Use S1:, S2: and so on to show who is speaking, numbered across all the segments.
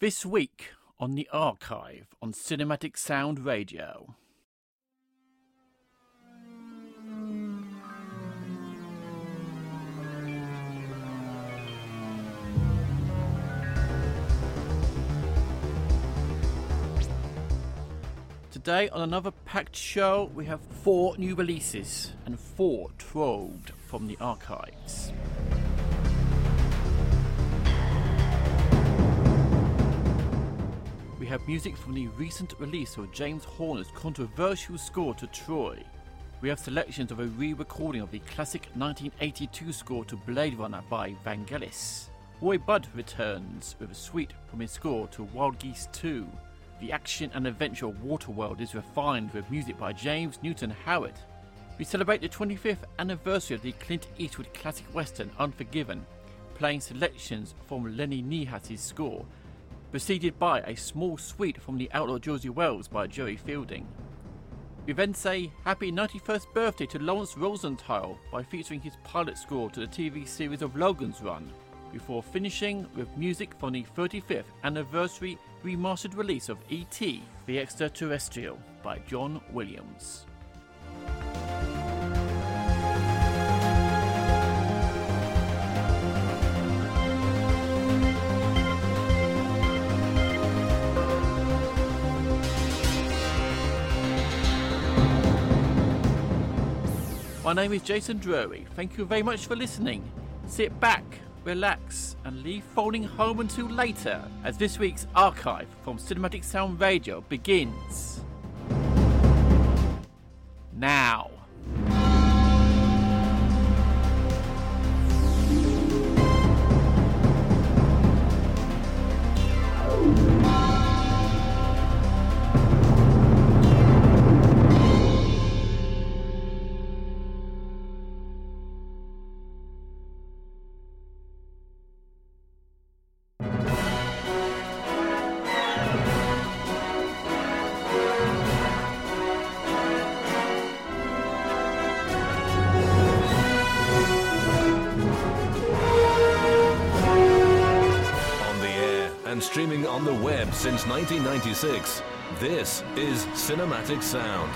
S1: This week on the archive on Cinematic Sound Radio. Today, on another packed show, we have four new releases and four trove from the archives. Have music from the recent release of James Horner's controversial score to Troy. We have selections of a re recording of the classic 1982 score to Blade Runner by Vangelis. Roy Budd returns with a suite from his score to Wild Geese 2. The action and adventure of Waterworld is refined with music by James Newton Howard. We celebrate the 25th anniversary of the Clint Eastwood classic western Unforgiven, playing selections from Lennie Niehaus's score, preceded by a small suite from the outlaw Josey Wales by Jerry Fielding. We then say happy 91st birthday to Laurence Rosenthal by featuring his pilot score to the TV series of Logan's Run, before finishing with music from the 35th anniversary remastered release of E.T. the Extraterrestrial by John Williams. My name is Jason Drury. Thank you very much for listening. Sit back, relax, and leave folding home until later as this week's archive from Cinematic Sound Radio begins. Now.
S2: 1996, this is Cinematic Sound.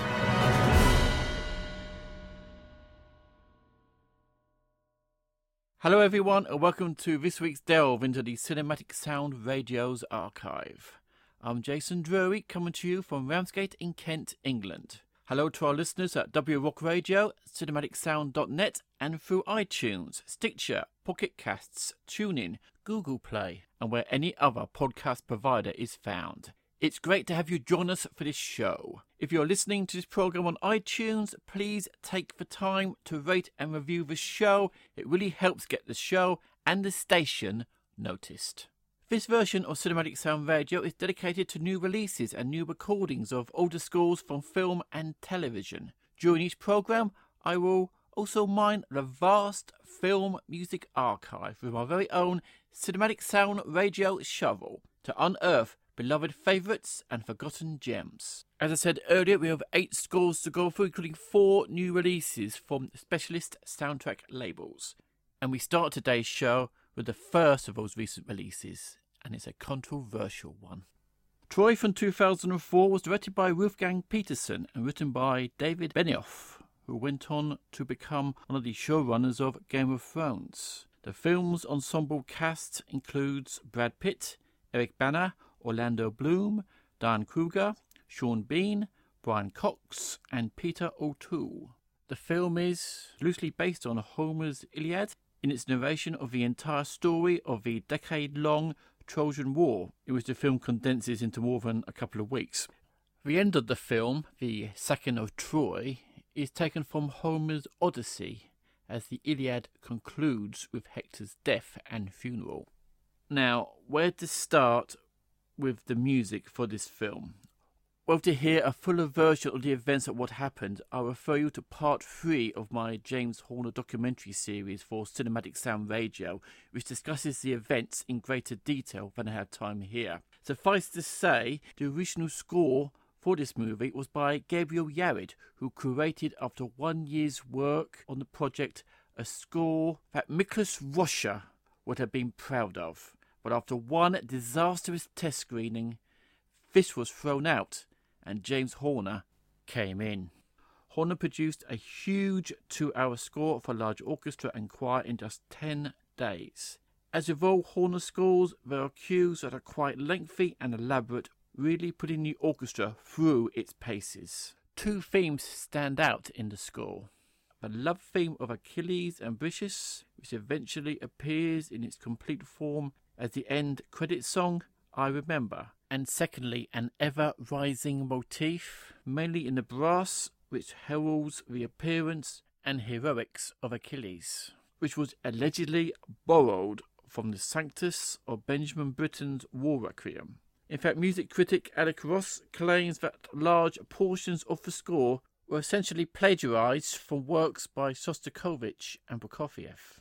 S1: Hello, everyone, and welcome to this week's delve into the Cinematic Sound Radio's archive. I'm Jason Drury, coming to you from Ramsgate in Kent, England. Hello to our listeners at W Rock Radio, cinematicsound.net, and through iTunes, Stitcher, Pocket Casts, TuneIn, Google Play, and where any other podcast provider is found. It's great to have you join us for this show. If you're listening to this program on iTunes, please take the time to rate and review the show. It really helps get the show and the station noticed. This version of Cinematic Sound Radio is dedicated to new releases and new recordings of older scores from film and television. During each program, I will also mine the vast film music archive with my very own Cinematic Sound Radio shovel to unearth beloved favourites and forgotten gems. As I said earlier, we have eight scores to go through, including four new releases from specialist soundtrack labels. And we start today's show with the first of those recent releases, and it's a controversial one. Troy from 2004 was directed by Wolfgang Petersen and written by David Benioff, who went on to become one of the showrunners of Game of Thrones. The film's ensemble cast includes Brad Pitt, Eric Bana, Orlando Bloom, Diane Kruger, Sean Bean, Brian Cox, and Peter O'Toole. The film is loosely based on Homer's Iliad in its narration of the entire story of the decade long Trojan War, in which the film condenses into more than a couple of weeks. The end of the film, the second of Troy, is taken from Homer's Odyssey, as the Iliad concludes with Hector's death and funeral. Now, where to start with the music for this film? Well, to hear a fuller version of the events of what happened, I refer you to part three of my James Horner documentary series for Cinematic Sound Radio, which discusses the events in greater detail than I have time here. Suffice to say, the original score for this movie was by Gabriel Yared, who created, after one year's work on the project, a score that Miklos Rozsa would have been proud of. but after one disastrous test screening, this was thrown out and James Horner came in. Horner produced a huge two hour score for large orchestra and choir in just 10 days. As with all Horner scores, there are cues that are quite lengthy and elaborate, really putting the orchestra through its paces. Two themes stand out in the score. The love theme of Achilles and Briseis, which eventually appears in its complete form as the end credit song, I Remember. And secondly, an ever rising motif, mainly in the brass, which heralds the appearance and heroics of Achilles, which was allegedly borrowed from the Sanctus of Benjamin Britten's War Requiem. In fact, music critic Alex Ross claims that large portions of the score were essentially plagiarized from works by Shostakovich and Prokofiev.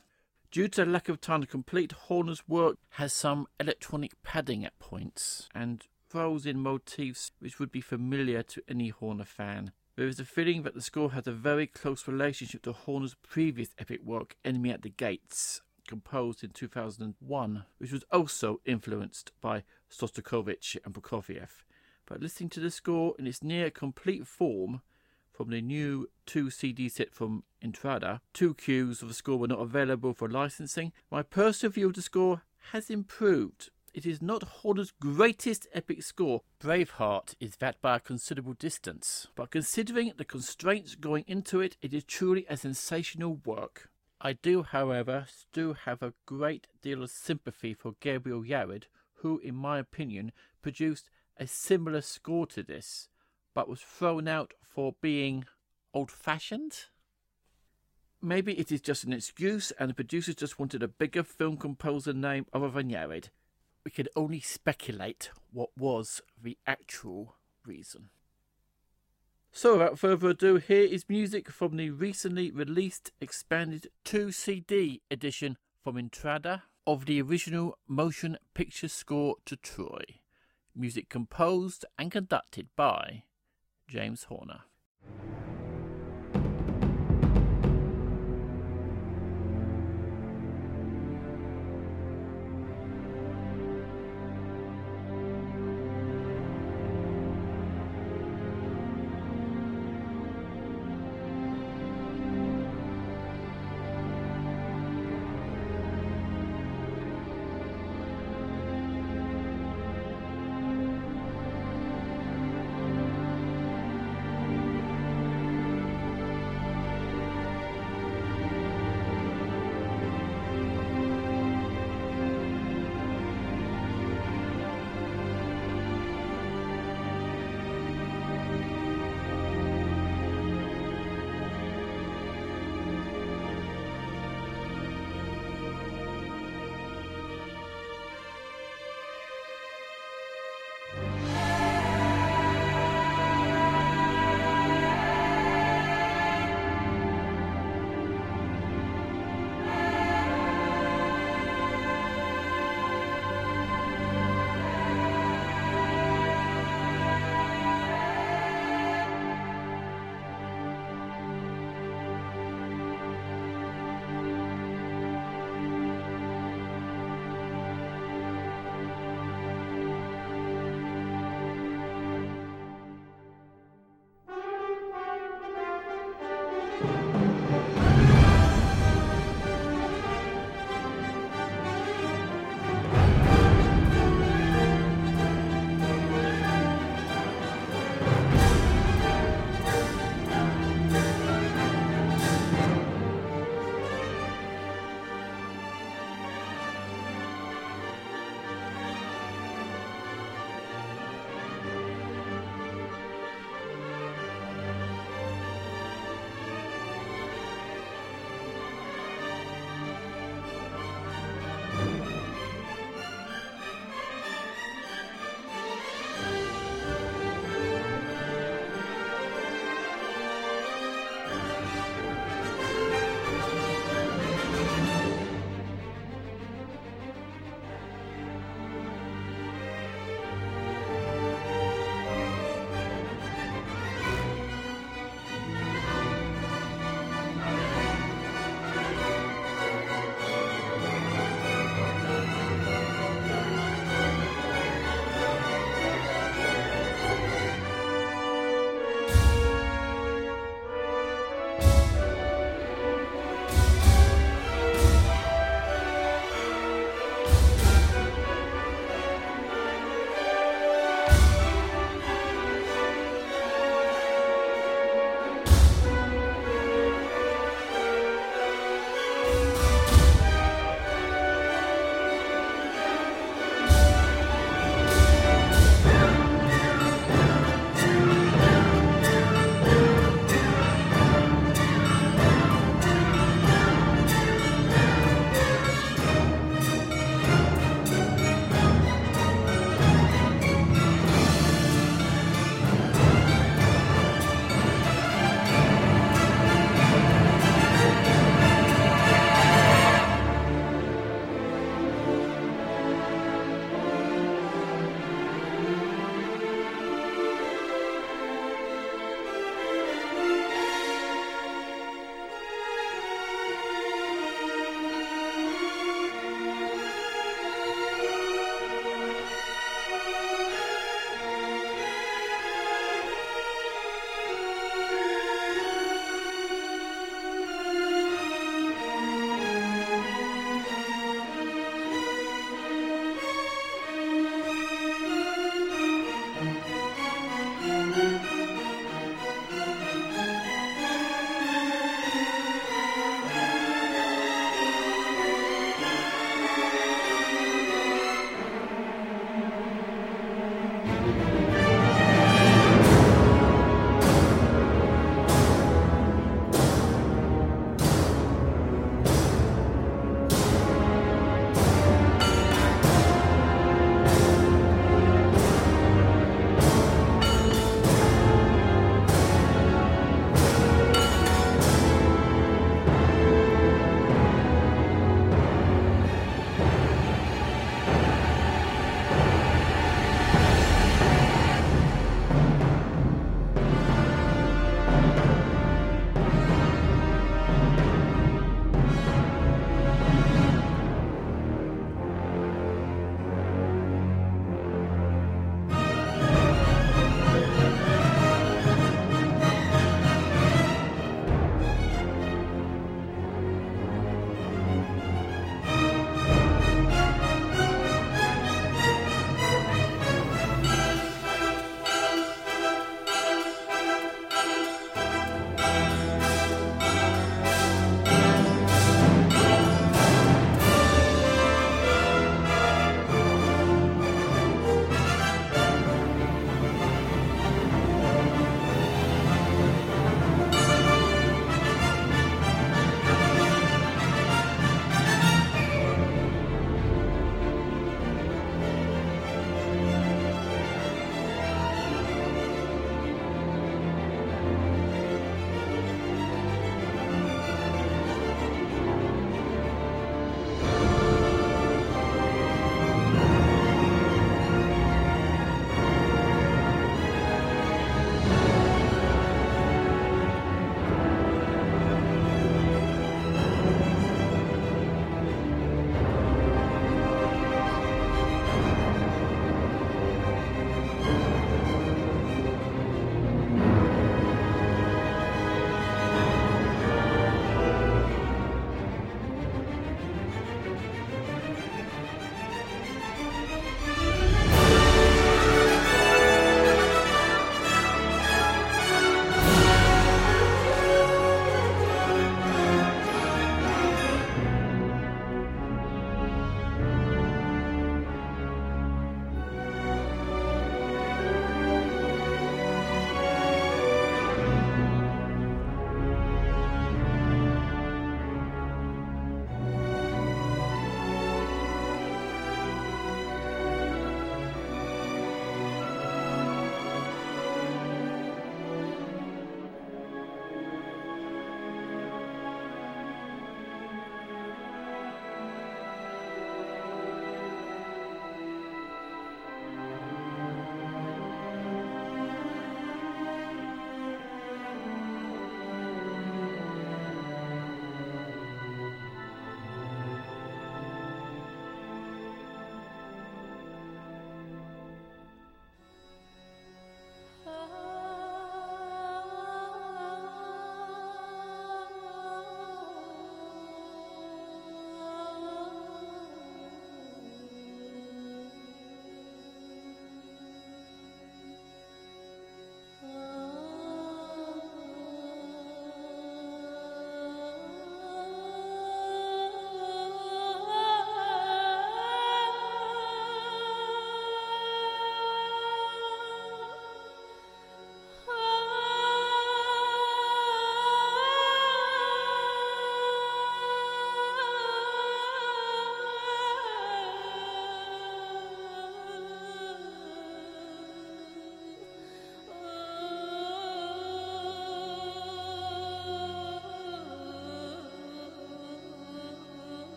S1: Due to the lack of time to complete, Horner's work has some electronic padding at points and throws in motifs which would be familiar to any Horner fan. There is a feeling that the score has a very close relationship to Horner's previous epic work, Enemy at the Gates, composed in 2001, which was also influenced by Shostakovich and Prokofiev. But listening to the score in its near complete form from the new two CD set from Intrada, two cues of the score were not available for licensing. My personal view of the score has improved. It is not Horner's greatest epic score. Braveheart is that by a considerable distance, but considering the constraints going into it, it is truly a sensational work. I do, however, still have a great deal of sympathy for Gabriel Yared, who, in my opinion, produced a similar score to this, but was thrown out for being old fashioned. Maybe it is just an excuse, and the producers just wanted a bigger film composer name other than Yared. We can only speculate what was the actual reason. So, without further ado, here is music from the recently released expanded 2 CD edition from Intrada of the original motion picture score to Troy. Music composed and conducted by James Horner.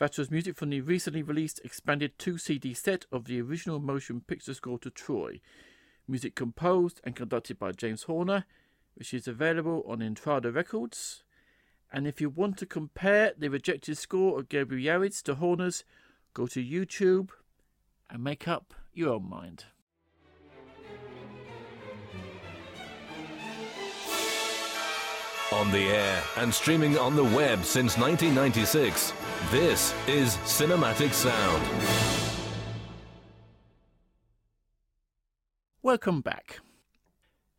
S1: That was music from the recently released expanded 2 CD set of the original motion picture score to Troy. Music composed and conducted by James Horner, which is available on Intrada Records. And if you want to compare the rejected score of Gabriel Yared's to Horner's, go to YouTube and make up your own mind.
S2: On the air and streaming on the web since 1996, this is Cinematic Sound.
S1: Welcome back.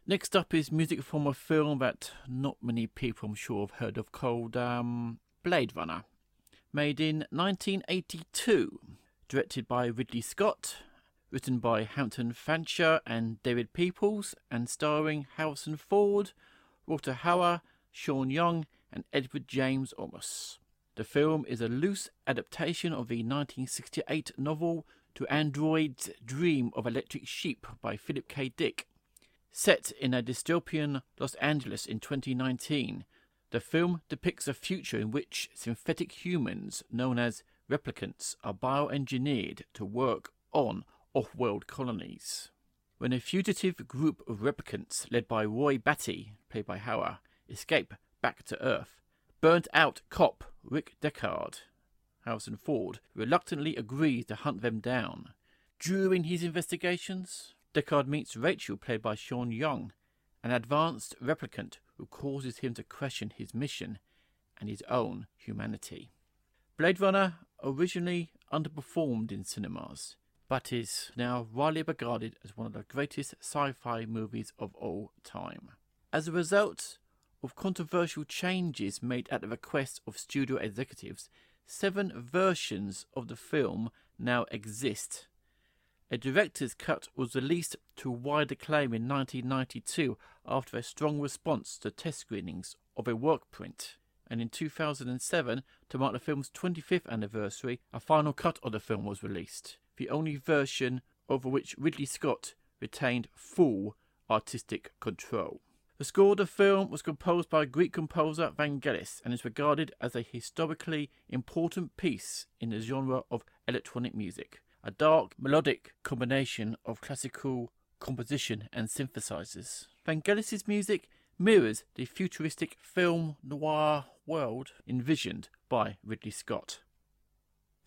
S1: Next up is music from a film that not many people, I'm sure, have heard of called um, Blade Runner. Made in 1982, directed by Ridley Scott, written by Hampton Fancher and David Peoples, and starring Harrison Ford, Rutger Hauer, Sean Young, and Edward James Olmos. The film is a loose adaptation of the 1968 novel Do Androids Dream of Electric Sheep by Philip K. Dick. Set in a dystopian Los Angeles in 2019, the film depicts a future in which synthetic humans, known as replicants, are bioengineered to work on off world colonies. When a fugitive group of replicants, led by Roy Batty, played by Hauer, escape back to Earth, burnt out cop Rick Deckard, Harrison Ford, reluctantly agrees to hunt them down. During his investigations, Deckard meets Rachael, played by Sean Young, an advanced replicant who causes him to question his mission and his own humanity. Blade Runner originally underperformed in cinemas, but is now widely regarded as one of the greatest sci fi movies of all time. As a result of controversial changes made at the request of studio executives, seven versions of the film now exist. A director's cut was released to wide acclaim in 1992 after a strong response to test screenings of a work print. And in 2007, to mark the film's 25th anniversary, a final cut of the film was released, the only version over which Ridley Scott retained full artistic control. The score of the film was composed by Greek composer Vangelis and is regarded as a historically important piece in the genre of electronic music, a dark, melodic combination of classical composition and synthesizers. Vangelis' music mirrors the futuristic film noir world envisioned by Ridley Scott.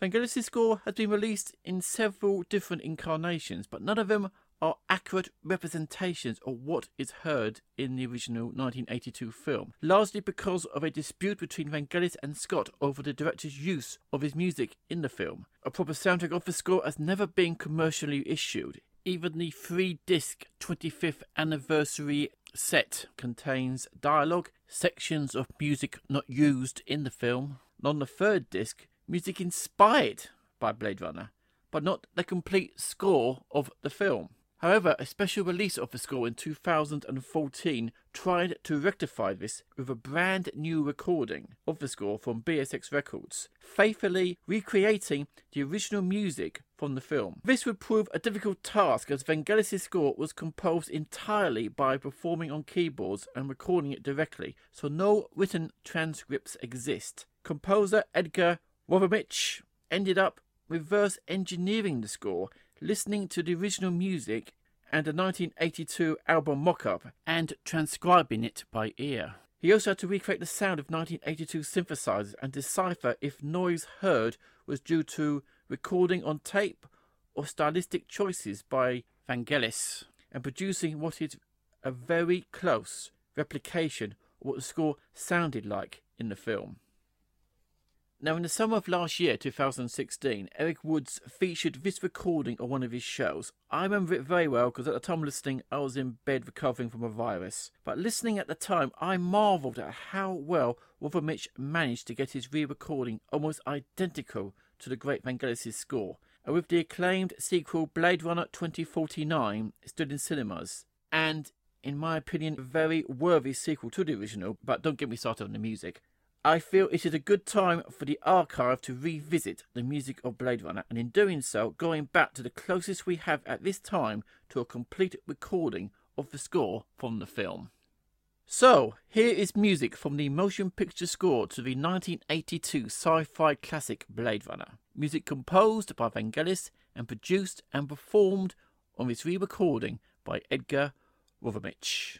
S1: Vangelis' score has been released in several different incarnations, but none of them are accurate representations of what is heard in the original 1982 film, largely because of a dispute between Vangelis and Scott over the director's use of his music in the film. A proper soundtrack of the score has never been commercially issued. Even the three disc 25th anniversary set contains dialogue, sections of music not used in the film, and on the third disc, music inspired by Blade Runner, but not the complete score of the film. However, a special release of the score in 2014 tried to rectify this with a brand new recording of the score from BSX Records, faithfully recreating the original music from the film. This would prove a difficult task as Vangelis' score was composed entirely by performing on keyboards and recording it directly, so no written transcripts exist. Composer Edgar Rothermich ended up reverse engineering the score listening to the original music and the 1982 album mock up and transcribing it by ear. He also had to recreate the sound of 1982 synthesizers and decipher if noise heard was due to recording on tape or stylistic choices by Vangelis, and producing what is a very close replication of what the score sounded like in the film. Now, in the summer of last year, 2016, Eric Woods featured this recording on one of his shows. I remember it very well because at the time of listening, I was in bed recovering from a virus. But listening at the time, I marvelled at how well Mitch managed to get his re recording almost identical to the great Vangelis' score. And with the acclaimed sequel Blade Runner 2049 stood in cinemas, and in my opinion, a very worthy sequel to the original, but don't get me started on the music. I feel it is a good time for the archive to revisit the music of Blade Runner, and in doing so, going back to the closest we have at this time to a complete recording of the score from the film. So, here is music from the motion picture score to the 1982 sci fi classic Blade Runner. Music composed by Vangelis and produced and performed on this re recording by Edgar Rothermich.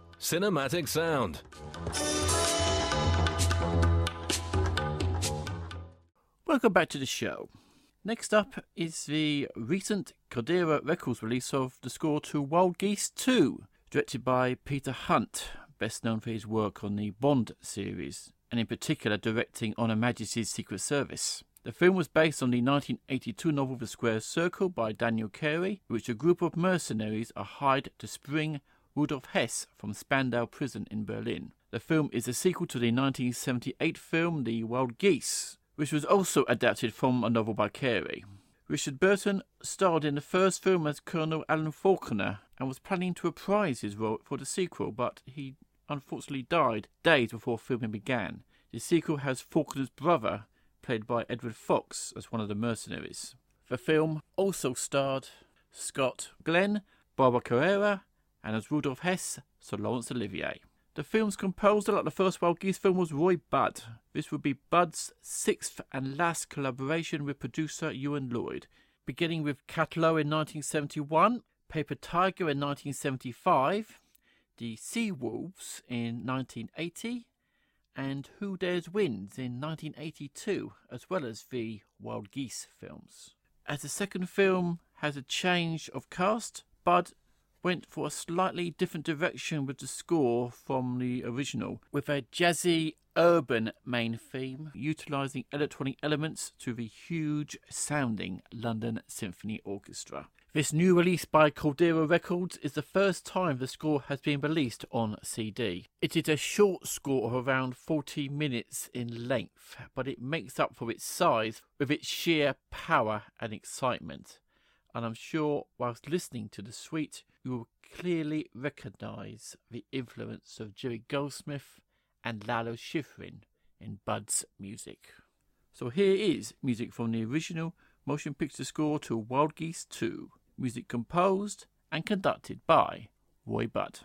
S2: Cinematic Sound.
S1: Welcome back to the show. Next up is the recent Caldera Records release of the score to Wild Geese 2, directed by Peter Hunt, best known for his work on the Bond series, and in particular directing On Majesty's Secret Service. The film was based on the 1982 novel The Square Circle by Daniel Carney, in which a group of mercenaries are hired to spring Rudolf Hess from Spandau prison in Berlin. The film is a sequel to the 1978 film The Wild Geese, which was also adapted from a novel by Carney. Richard Burton starred in the first film as Colonel Alan Faulkner and was planning to reprise his role for the sequel, but he unfortunately died days before filming began. The sequel has Faulkner's brother, played by Edward Fox, as one of the mercenaries. The film also starred Scott Glenn, Barbara Carrera, and as Rudolf Hess, Sir Laurence Olivier. The film's composer, like the first Wild Geese film, was Roy Budd. This would be Budd's sixth and last collaboration with producer Euan Lloyd, beginning with Catlow in 1971, Paper Tiger in 1975, The Sea Wolves in 1980, and Who Dares Wins in 1982, as well as the Wild Geese films. As the second film has a change of cast, Budd went for a slightly different direction with the score from the original, with a jazzy urban main theme, utilising electronic elements to the huge sounding London Symphony Orchestra. This new release by Caldera Records is the first time the score has been released on CD. It is a short score of around 40 minutes in length, but it makes up for its size with its sheer power and excitement. And I'm sure whilst listening to the suite, you will clearly recognise the influence of Jerry Goldsmith and Lalo Schifrin in Budd's music. So here is music from the original motion picture score to Wild Geese 2, music composed and conducted by Roy Budd.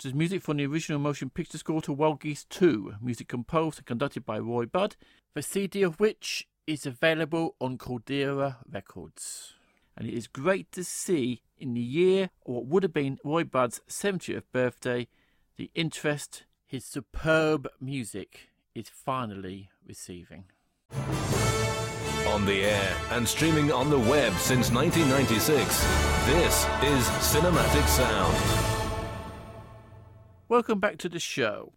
S1: That is music from the original motion picture score to Wild Geese 2, music composed and conducted by Roy Budd, the CD of which is available on Caldera Records. And it is great to see in the year of what would have been Roy Budd's 70th birthday, the interest his superb music is finally receiving.
S2: On the air and streaming on the web since 1996, this is Cinematic Sound.
S1: Welcome back to the show.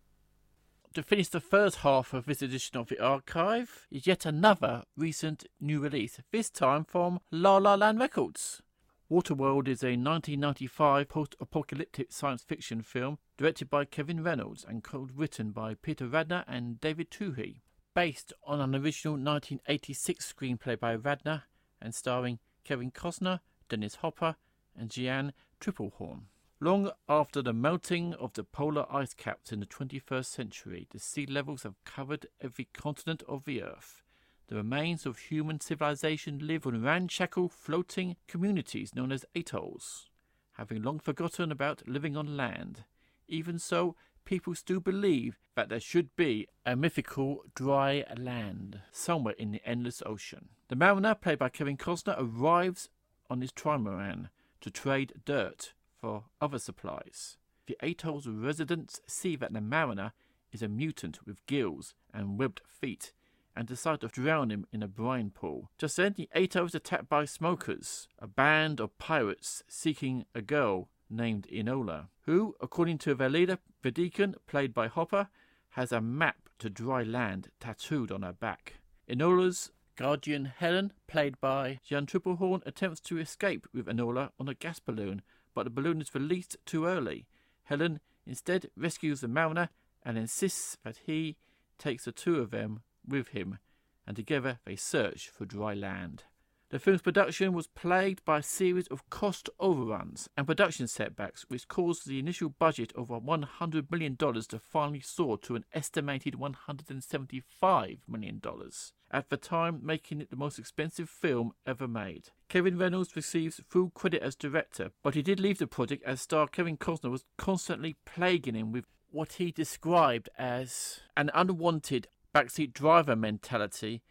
S1: To finish the first half of this edition of the archive is yet another recent new release, this time from La La Land Records. Waterworld is a 1995 post apocalyptic science fiction film directed by Kevin Reynolds and co-written by Peter Radner and David Twohy based on an original 1986 screenplay by Radner and starring Kevin Costner, Dennis Hopper, and Jeanne Tripplehorn. Long after the melting of the polar ice caps in the 21st century, the sea levels have covered every continent of the earth. The remains of human civilization live on ramshackle floating communities known as atolls, having long forgotten about living on land. Even so, people still believe that there should be a mythical dry land somewhere in the endless ocean. The mariner, played by Kevin Costner, arrives on his trimaran to trade dirt for other supplies. The atoll's residents see that the mariner is a mutant with gills and webbed feet and decide to drown him in a brine pool. Just then, the atoll is attacked by smokers, a band of pirates seeking a girl named Enola, who, according to their leader, the deacon, played by Hopper, has a map to dry land tattooed on her back. Enola's guardian Helen, played by Jeanne Tripplehorn, attempts to escape with Enola on a gas balloon, but the balloon is released too early. Helen instead rescues the mariner and insists that he takes the two of them with him, and together they search for dry land. The film's production was plagued by a series of cost overruns and production setbacks, which caused the initial budget of $100 million to finally soar to an estimated $175 million, at the time making it the most expensive film ever made. Kevin Reynolds receives full credit as director, but he did leave the project as star Kevin Costner was constantly plaguing him with what he described as an unwanted backseat driver mentality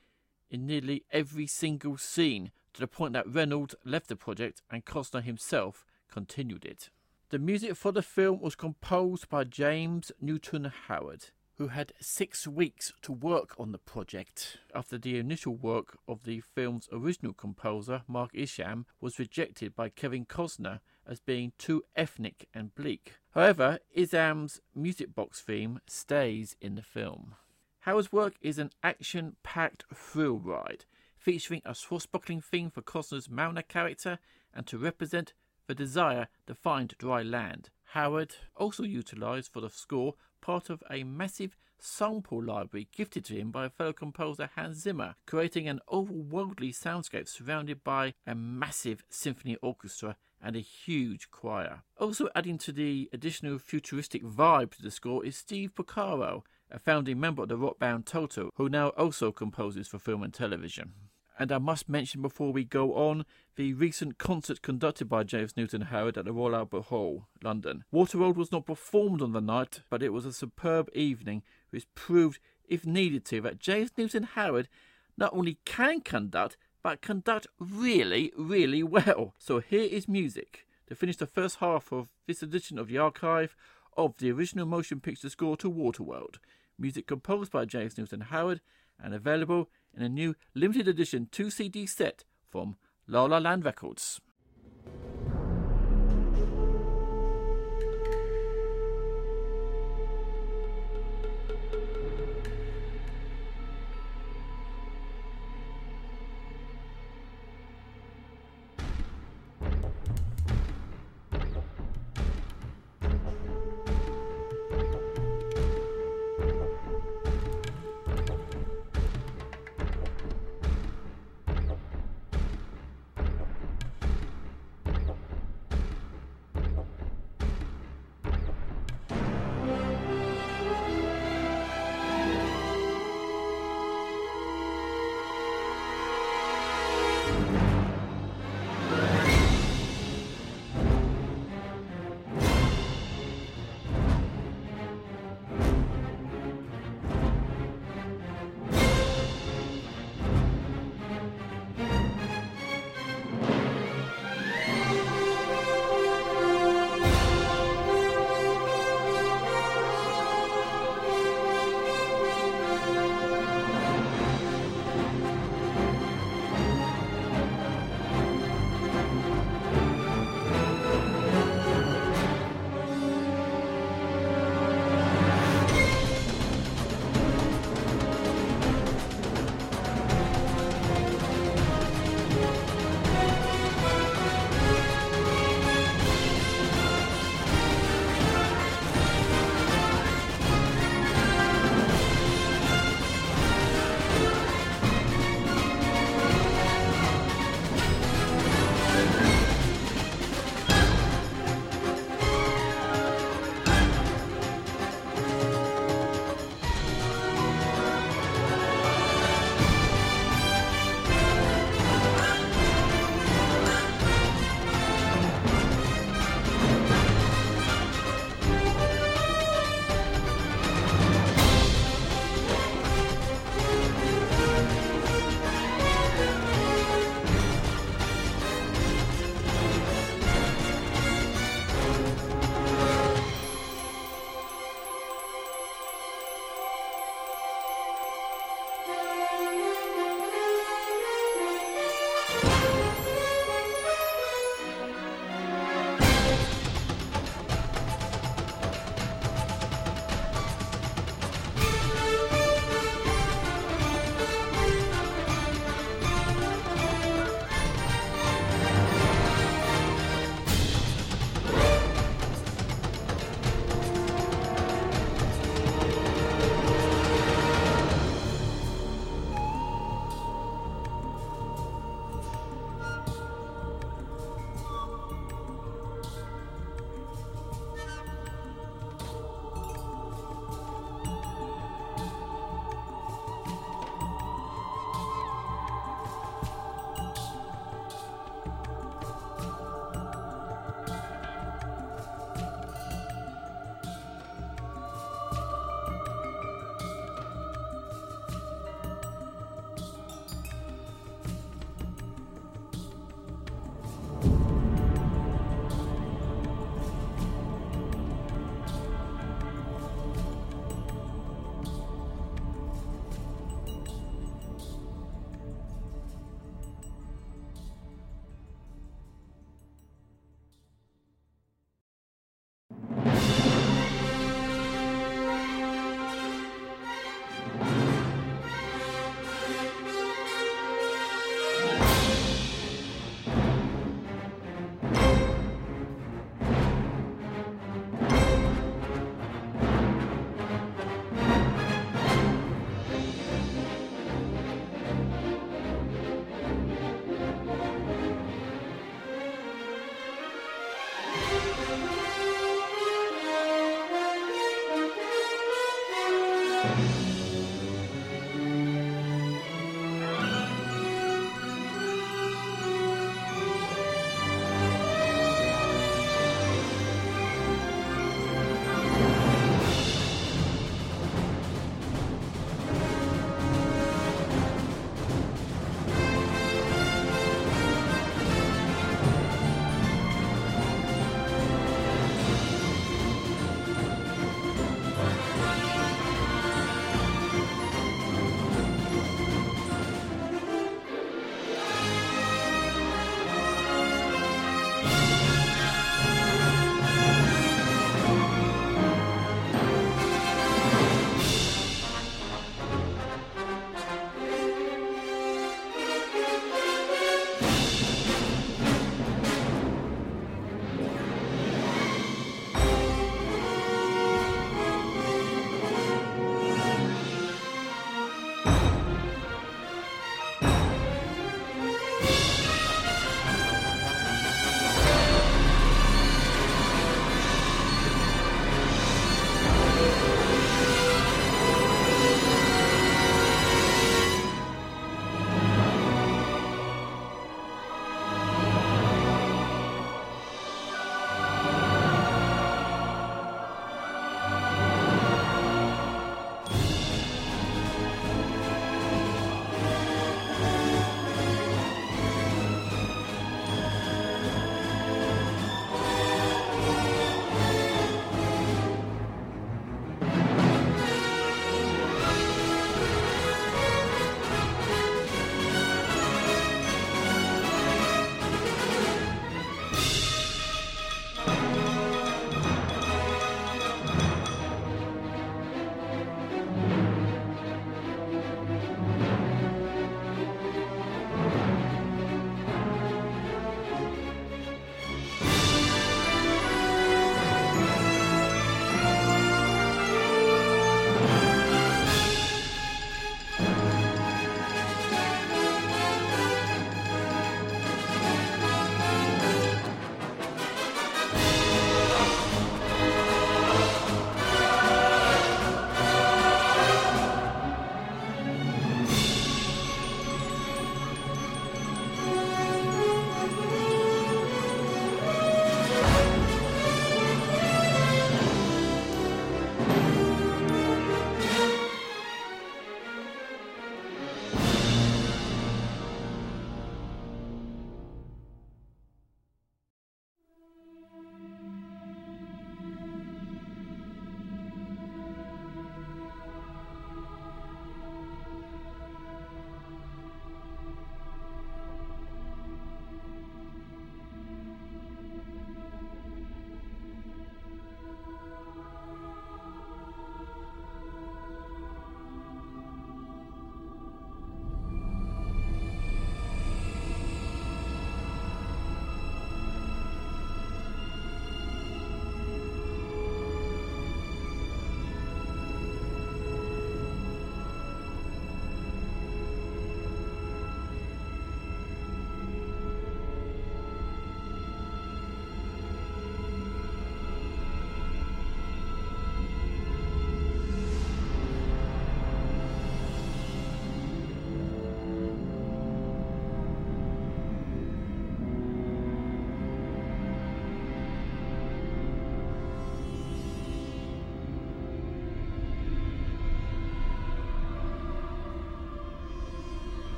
S1: in nearly every single scene, to the point that Reynolds left the project and Costner himself continued it. The music for the film was composed by James Newton Howard, who had six weeks to work on the project after the initial work of the film's original composer, Mark Isham, was rejected by Kevin Costner as being too ethnic and bleak. However, Isham's music box theme stays in the film. Howard's work is an action packed thrill ride, featuring a swashbuckling theme for Costner's Mariner character and to represent the desire to find dry land. Howard also utilised for the score part of a massive sample library gifted to him by fellow composer Hans Zimmer, creating an overworldly soundscape surrounded by a massive symphony orchestra and a huge choir. Also adding to the additional futuristic vibe to the score is Steve Porcaro, a founding member of the rock band Toto, who now also composes for film and television. And I must mention before we go on the recent concert conducted by James Newton Howard at the Royal Albert Hall, London. Waterworld was not performed on the night, but it was a superb evening which proved, if needed to, that James Newton Howard not only can conduct, but conduct really, really well. So here is music to finish the first half of this edition of the archive of the original motion picture score to Waterworld music composed by James Newton Howard and available in a new limited edition 2 CD set from La La Land Records.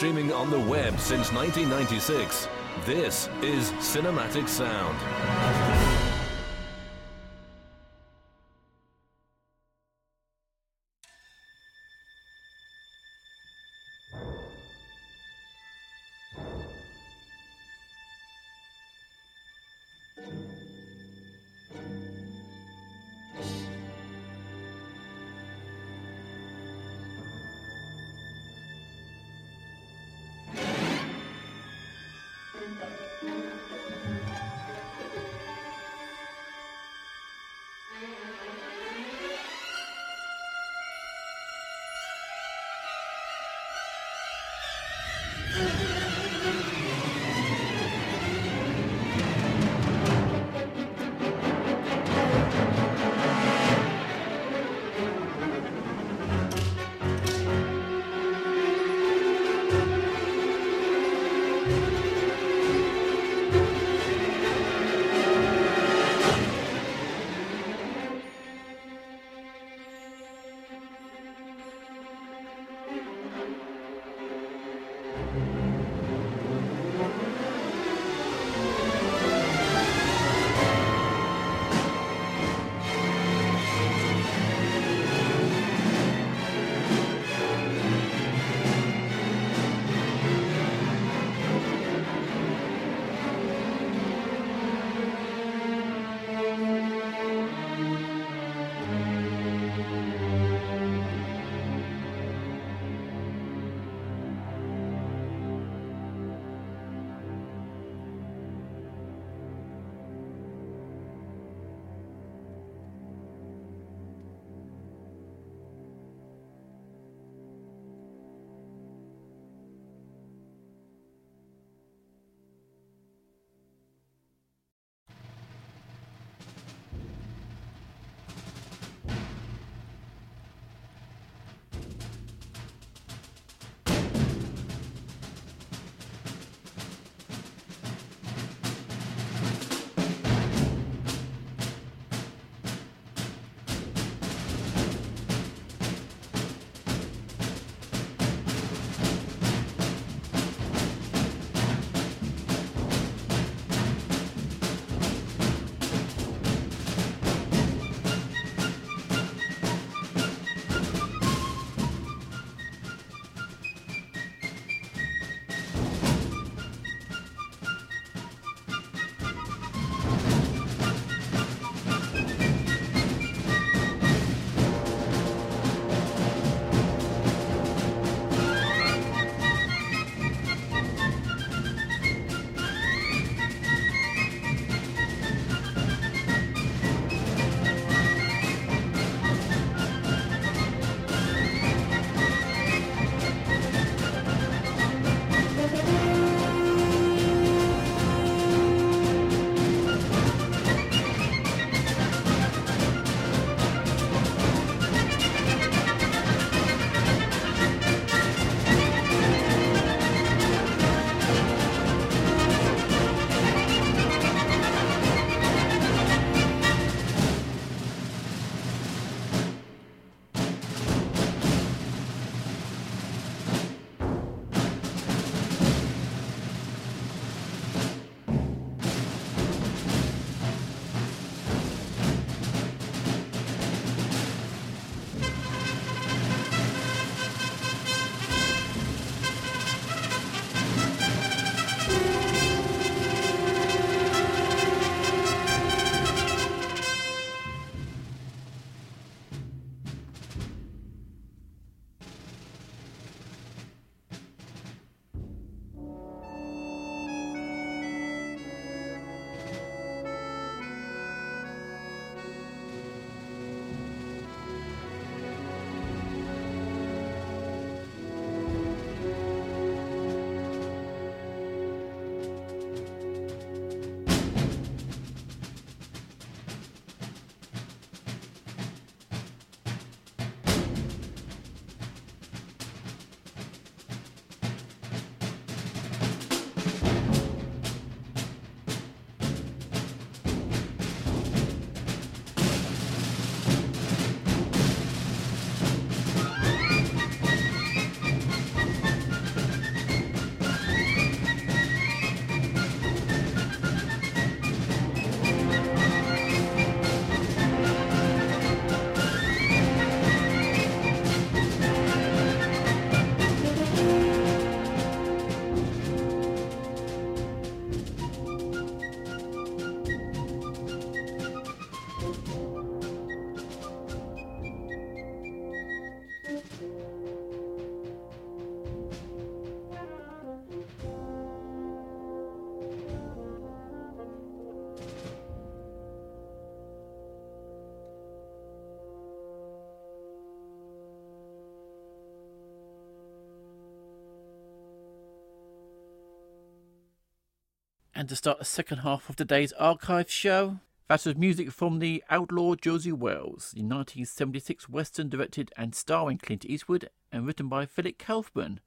S2: Streaming on the web since 1996, this is Cinematic Sound.
S1: And to start the second half of today's archive show, that was music from the outlaw Josey Wales, the 1976 western directed and starring Clint Eastwood and written by Philip Kaufman,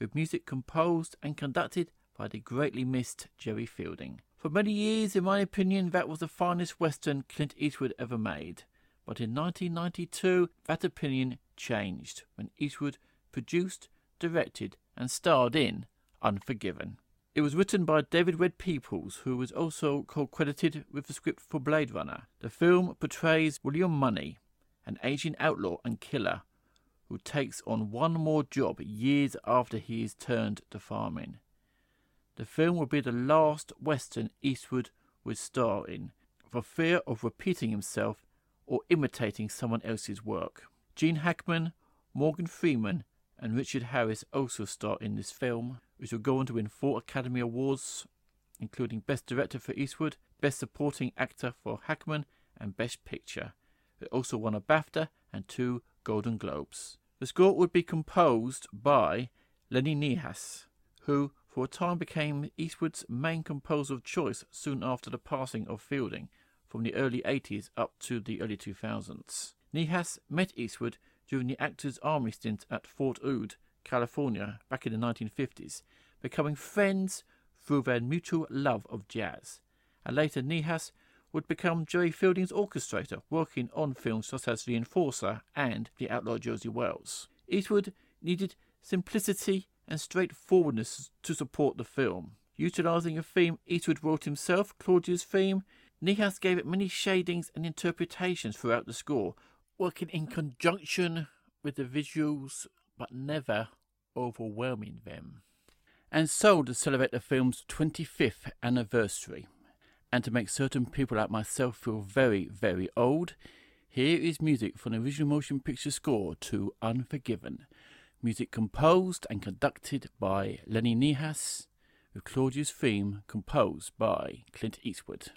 S1: with music composed and conducted by the greatly missed Jerry Fielding. For many years, in my opinion, that was the finest western Clint Eastwood ever made. But in 1992, that opinion changed when Eastwood produced, directed, and starred in Unforgiven. It was written by David Red Peoples, who was also co-credited with the script for Blade Runner. The film portrays William Munny, an aging outlaw and killer, who takes on one more job years after he is turned to farming. The film will be the last Western Eastwood would star in, for fear of repeating himself or imitating someone else's work. Gene Hackman, Morgan Freeman, and Richard Harris also star in this film, which will go on to win four Academy Awards, including Best Director for Eastwood, Best Supporting Actor for Hackman, and Best Picture. It also won a BAFTA and two Golden Globes. The score would be composed by Lennie Niehaus, who for a time became Eastwood's main composer of choice soon after the passing of Fielding, from the early 80s up to the early 2000s. Niehaus met Eastwood during the actor's army stint at Fort Ord, California, back in the 1950s, becoming friends through their mutual love of jazz. And later, Niehaus would become Jerry Fielding's orchestrator, working on films such as The Enforcer and The Outlaw Josey Wales. Eastwood needed simplicity and straightforwardness to support the film. Utilizing a theme Eastwood wrote himself, Claudia's theme, Niehaus gave it many shadings and interpretations throughout the score, working in conjunction with the visuals but never overwhelming them. And so, to celebrate the film's 25th anniversary, and to make certain people like myself feel very, very old, here is music from the original motion picture score to Unforgiven. Music composed and conducted by Lennie Niehaus, with Claudia's theme composed by Clint Eastwood.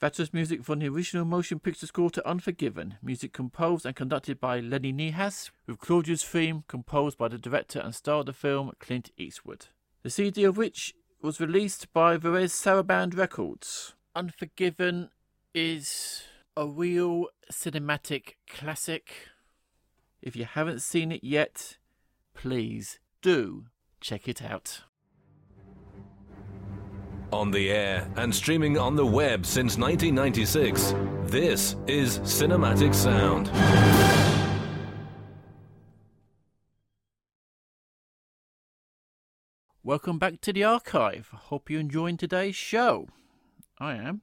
S1: That was music from the original motion picture score to Unforgiven, music composed and conducted by Lennie Niehaus, with Claudia's theme composed by the director and star of the film, Clint Eastwood. The CD of which was released by Varese Sarabande Records. Unforgiven is a real cinematic classic. If you haven't seen it yet, please do check it out.
S2: On the air and streaming on the web since 1996, this is Cinematic Sound.
S1: Welcome back to the archive. Hope you're enjoying today's show. I am.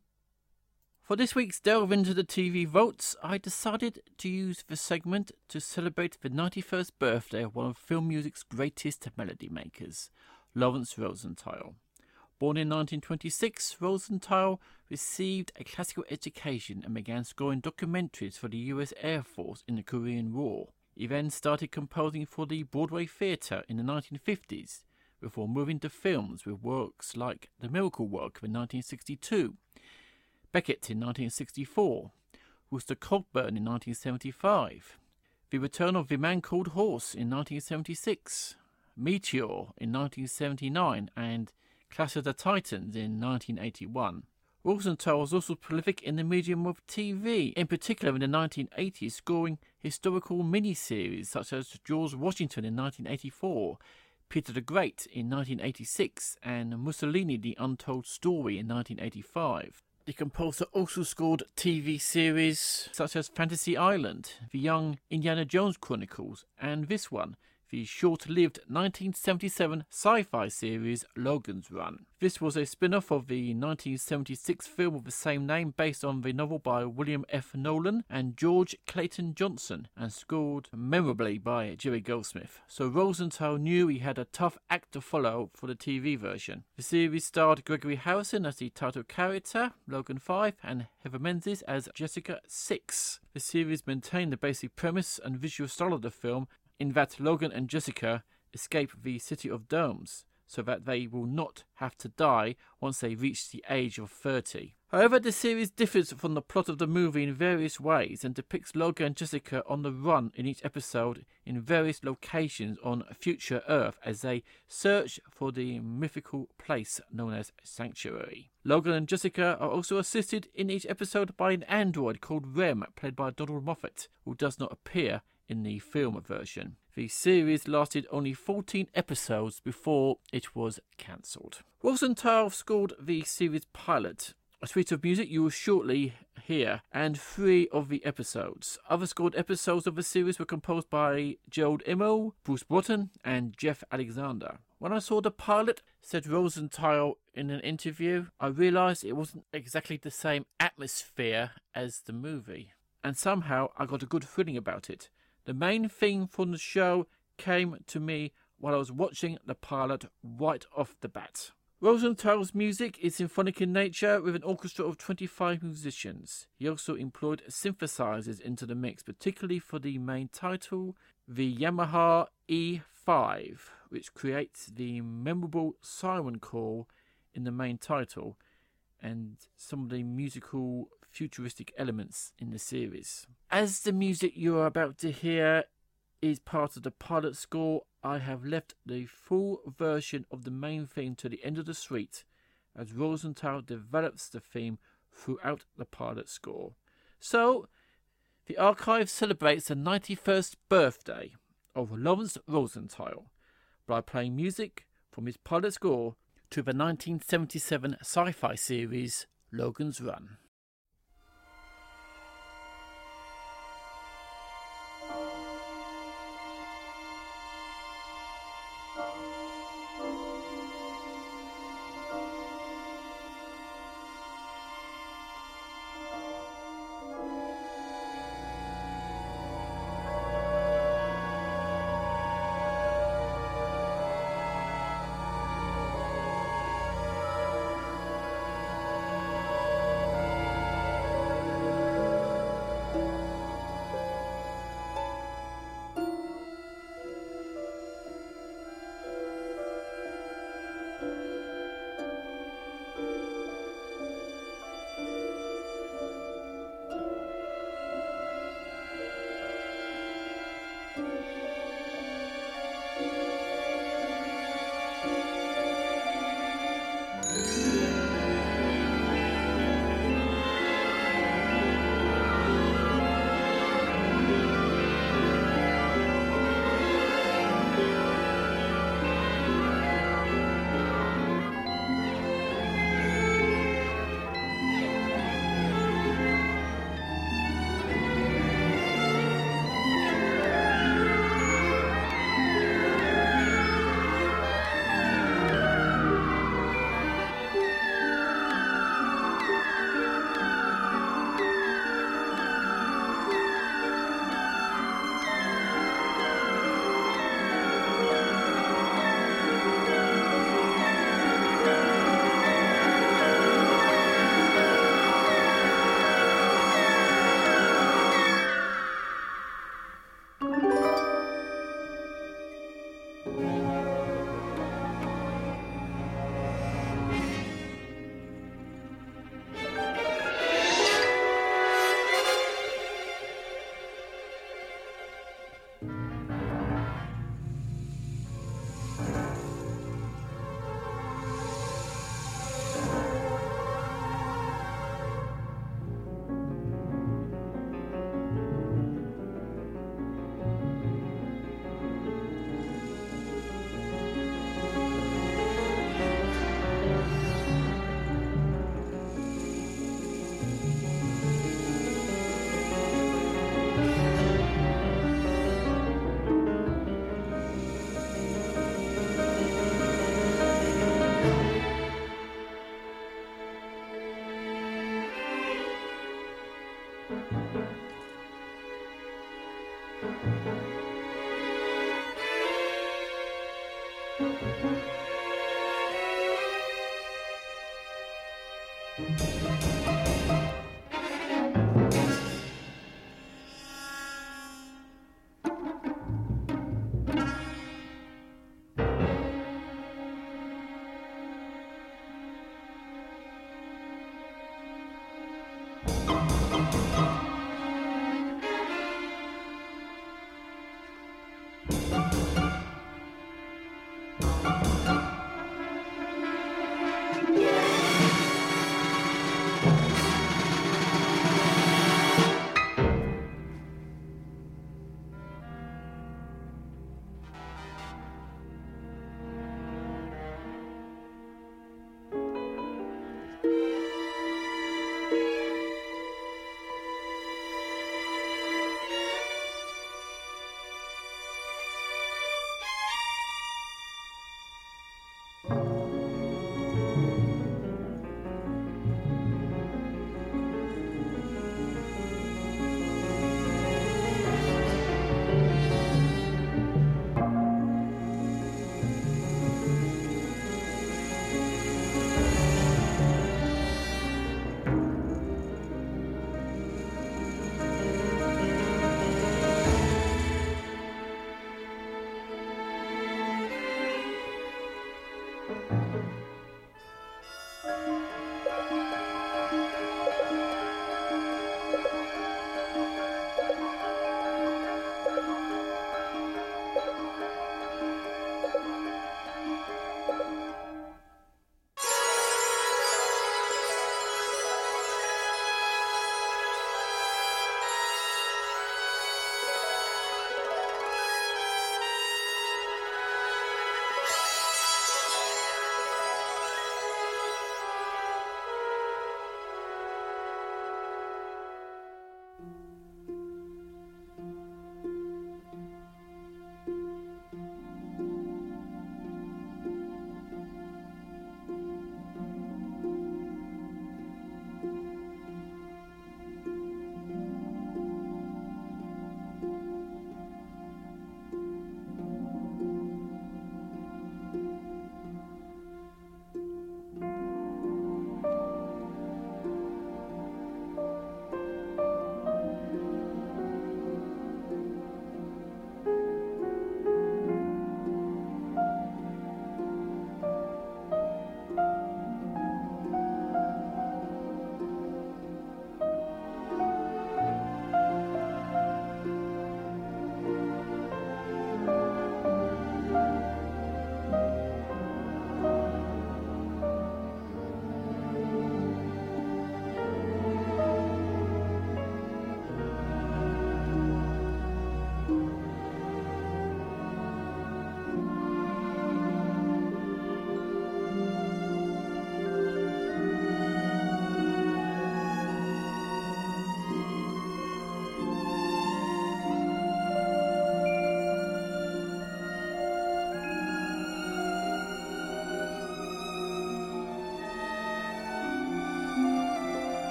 S1: For this week's delve into the TV votes, I decided to use the segment to celebrate the 91st birthday of one of film music's greatest melody makers, Laurence Rosenthal. Born in 1926, Rosenthal received a classical education and began scoring documentaries for the US Air Force in the Korean War. He then started composing for the Broadway Theatre in the 1950s, before moving to films with works like The Miracle Worker in 1962, Becket in 1964, Rooster Cogburn in 1975, The Return of the Man Called Horse in 1976, Meteor in 1979, and Clash of the Titans in 1981. Rosenthal was also prolific in the medium of TV, in particular in the 1980s, scoring historical miniseries such as George Washington in 1984, Peter the Great in 1986, and Mussolini the Untold Story in 1985. The composer also scored TV series such as Fantasy Island, The Young Indiana Jones Chronicles, and this one, the short lived 1977 sci fi series Logan's Run. This was a spin off of the 1976 film of the same name based on the novel by William F. Nolan and George Clayton Johnson and scored memorably by Jerry Goldsmith. So Rosenthal knew he had a tough act to follow for the TV version. The series starred Gregory Harrison as the title character, Logan 5, and Heather Menzies as Jessica 6. The series maintained the basic premise and visual style of the film in that Logan and Jessica escape the City of Domes so that they will not have to die once they reach the age of 30. However, the series differs from the plot of the movie in various ways and depicts Logan and Jessica on the run in each episode in various locations on future Earth as they search for the mythical place known as Sanctuary. Logan and Jessica are also assisted in each episode by an android called Rem, played by Donald Moffat, who does not appear in the film version. The series lasted only 14 episodes before it was cancelled. Rosenthal scored the series pilot, a suite of music you will shortly hear, and three of the episodes. Other scored episodes of the series were composed by Jerrold Immel, Bruce Broughton, and Jeff Alexander. When I saw the pilot, said Rosenthal in an interview, I realised it wasn't exactly the same atmosphere as the movie. And somehow I got a good feeling about it. The main theme from the show came to me while I was watching the pilot right off the bat. Rosenthal's music is symphonic in nature with an orchestra of 25 musicians. He also employed synthesizers into the mix, particularly for the main title, the Yamaha E5, which creates the memorable siren call in the main title and some of the musical futuristic elements in the series. As the music you are about to hear is part of the pilot score, I have left the full version of the main theme to the end of the suite as Rosenthal develops the theme throughout the pilot score. So, the archive celebrates the 91st birthday of Laurence Rosenthal by playing music from his pilot score to the 1977 sci fi series Logan's Run.
S3: Thank you.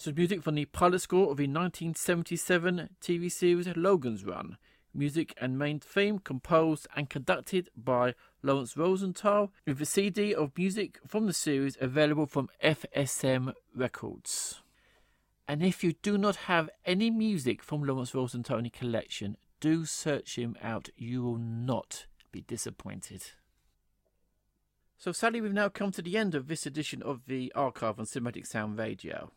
S1: That was music from the pilot score of the 1977 TV series Logan's Run. Music and main theme composed and conducted by Laurence Rosenthal, with the CD of music from the series available from FSM Records. And if you do not have any music from Laurence Rosenthal in your collection, do search him out. You will not be disappointed. So sadly, we've now come to the end of this edition of the archive on Cinematic Sound Radio.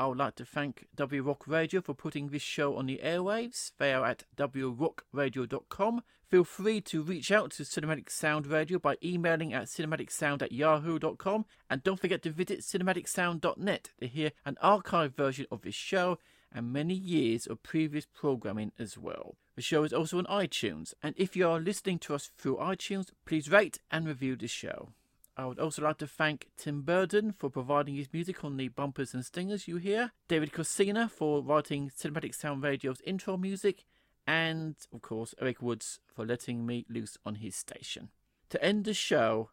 S1: I would like to thank W Rock Radio for putting this show on the airwaves. They are at wrockradio.com. Feel free to reach out to Cinematic Sound Radio by emailing at cinematicsound at yahoo.com. And don't forget to visit cinematicsound.net to hear an archived version of this show and many years of previous programming as well. The show is also on iTunes, and if you are listening to us through iTunes, please rate and review the show. I would also like to thank Tim Burden for providing his music on the bumpers and stingers you hear, David Cosina for writing Cinematic Sound Radio's intro music, and of course Eric Woods for letting me loose on his station. To end the show,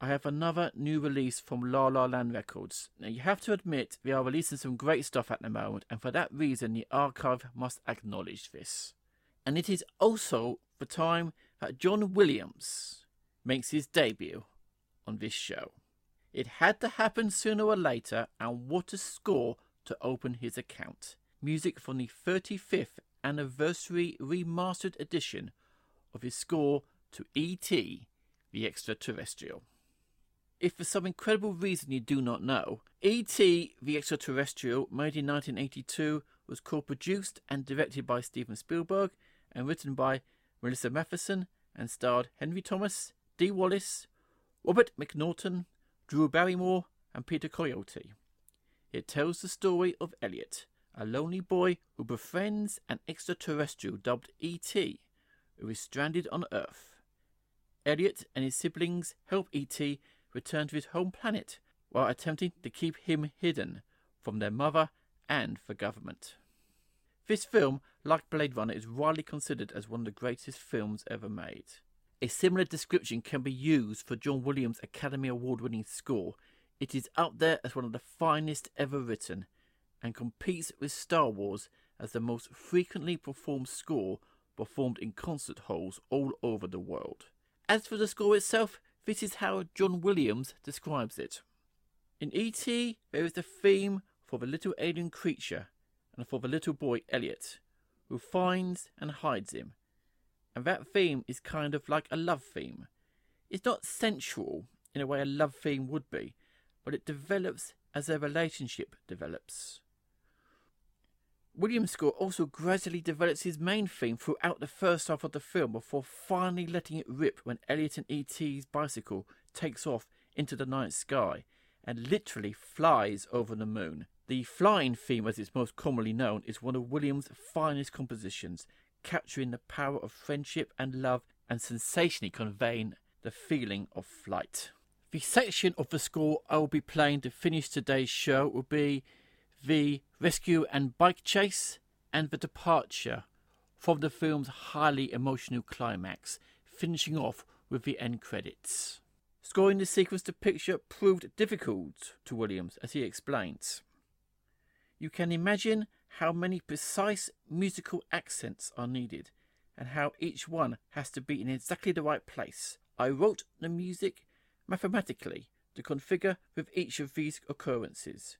S1: I have another new release from La La Land Records. Now you have to admit they are releasing some great stuff at the moment, and for that reason the archive must acknowledge this. and it is also the time that John Williams makes his debut on this show. It had to happen sooner or later, and what a score to open his account. Music from the 35th anniversary remastered edition of his score to E.T. the Extraterrestrial. If for some incredible reason you do not know, E.T. the Extraterrestrial, made in 1982, was co produced and directed by Steven Spielberg and written by Melissa Mathison and starred Henry Thomas, Dee Wallace, Robert McNaughton, Drew Barrymore, and Peter Coyote. It tells the story of Elliot, a lonely boy who befriends an extraterrestrial dubbed E.T., who is stranded on Earth. Elliot and his siblings help E.T. return to his home planet while attempting to keep him hidden from their mother and the government. This film, like Blade Runner, is widely considered as one of the greatest films ever made. A similar description can be used for John Williams' Academy Award winning score. It is up there as one of the finest ever written and competes with Star Wars as the most frequently performed score performed in concert halls all over the world. As for the score itself, this is how John Williams describes it. In E.T., there is the theme for the little alien creature and for the little boy Elliot, who finds and hides him. And that theme is kind of like a love theme. It's not sensual in a way a love theme would be, but it develops as their relationship develops. Williams' score also gradually develops his main theme throughout the first half of the film before finally letting it rip when Elliot and E.T.'s bicycle takes off into the night sky and literally flies over the moon. The flying theme, as it's most commonly known, is one of Williams' finest compositions, capturing the power of friendship and love and sensationally conveying the feeling of flight. The section of the score I will be playing to finish today's show will be the rescue and bike chase, and the departure from the film's highly emotional climax, finishing off with the end credits. Scoring the sequence to picture proved difficult to Williams, as he explains. You can imagine how many precise musical accents are needed, and how each one has to be in exactly the right place. I wrote the music mathematically to configure with each of these occurrences.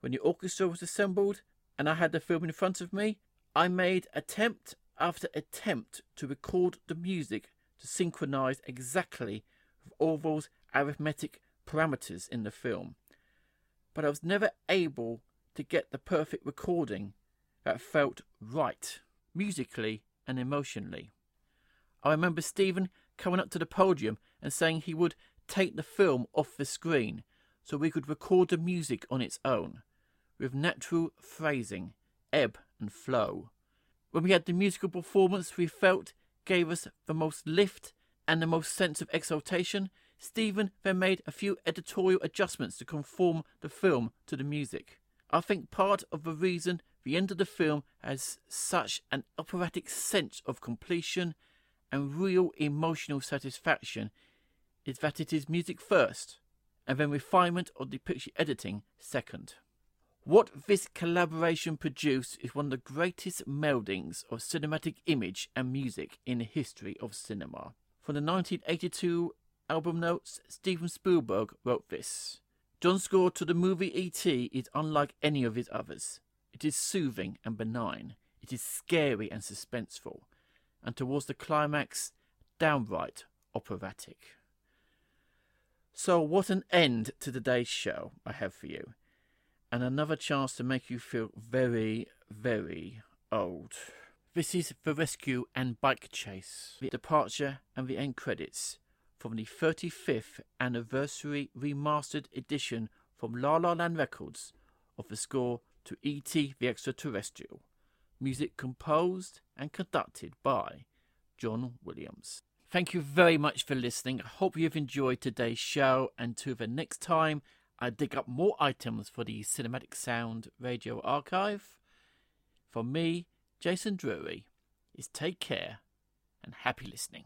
S1: When the orchestra was assembled and I had the film in front of me, I made attempt after attempt to record the music to synchronize exactly with all those arithmetic parameters in the film. But I was never able to get the perfect recording that felt right, musically and emotionally. I remember Steven coming up to the podium and saying he would take the film off the screen so we could record the music on its own with natural phrasing, ebb and flow. When we had the musical performance we felt gave us the most lift and the most sense of exaltation, Steven then made a few editorial adjustments to conform the film to the music. I think part of the reason the end of the film has such an operatic sense of completion and real emotional satisfaction is that it is music first, and then refinement of the picture editing second. What this collaboration produced is one of the greatest meldings of cinematic image and music in the history of cinema. From the 1982 album notes, Steven Spielberg wrote this John's score to the movie E.T. is unlike any of his others. It is soothing and benign, it is scary and suspenseful, and towards the climax, downright operatic. So, what an end to today's show I have for you and another chance to make you feel very, very old. This is The Rescue and Bike Chase, the departure and the end credits from the 35th anniversary remastered edition from La La Land Records of the score to E.T. the Extraterrestrial. Music composed and conducted by John Williams. Thank you very much for listening. I hope you've enjoyed today's show, and to the next time, I dig up more items for the Cinematic Sound Radio Archive. For me, Jason Drury, is take care and happy listening.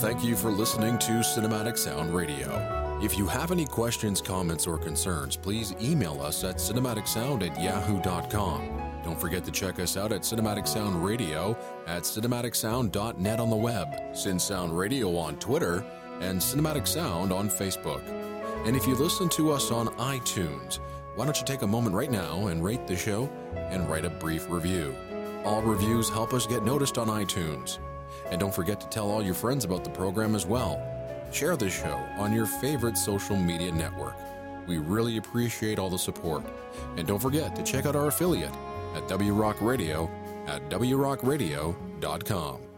S3: Thank you for listening to Cinematic Sound Radio. If you have any questions, comments, or concerns, please email us at cinematicsound at yahoo.com. Don't forget to check us out at Cinematic Sound Radio at cinematicsound.net on the web, Sin Sound Radio on Twitter, and Cinematic Sound on Facebook. And if you listen to us on iTunes, why don't you take a moment right now and rate the show and write a brief review? All reviews help us get noticed on iTunes. And don't forget to tell all your friends about the program as well. Share this show on your favorite social media network. We really appreciate all the support. And don't forget to check out our affiliate at WRock Radio at WRockRadio.com.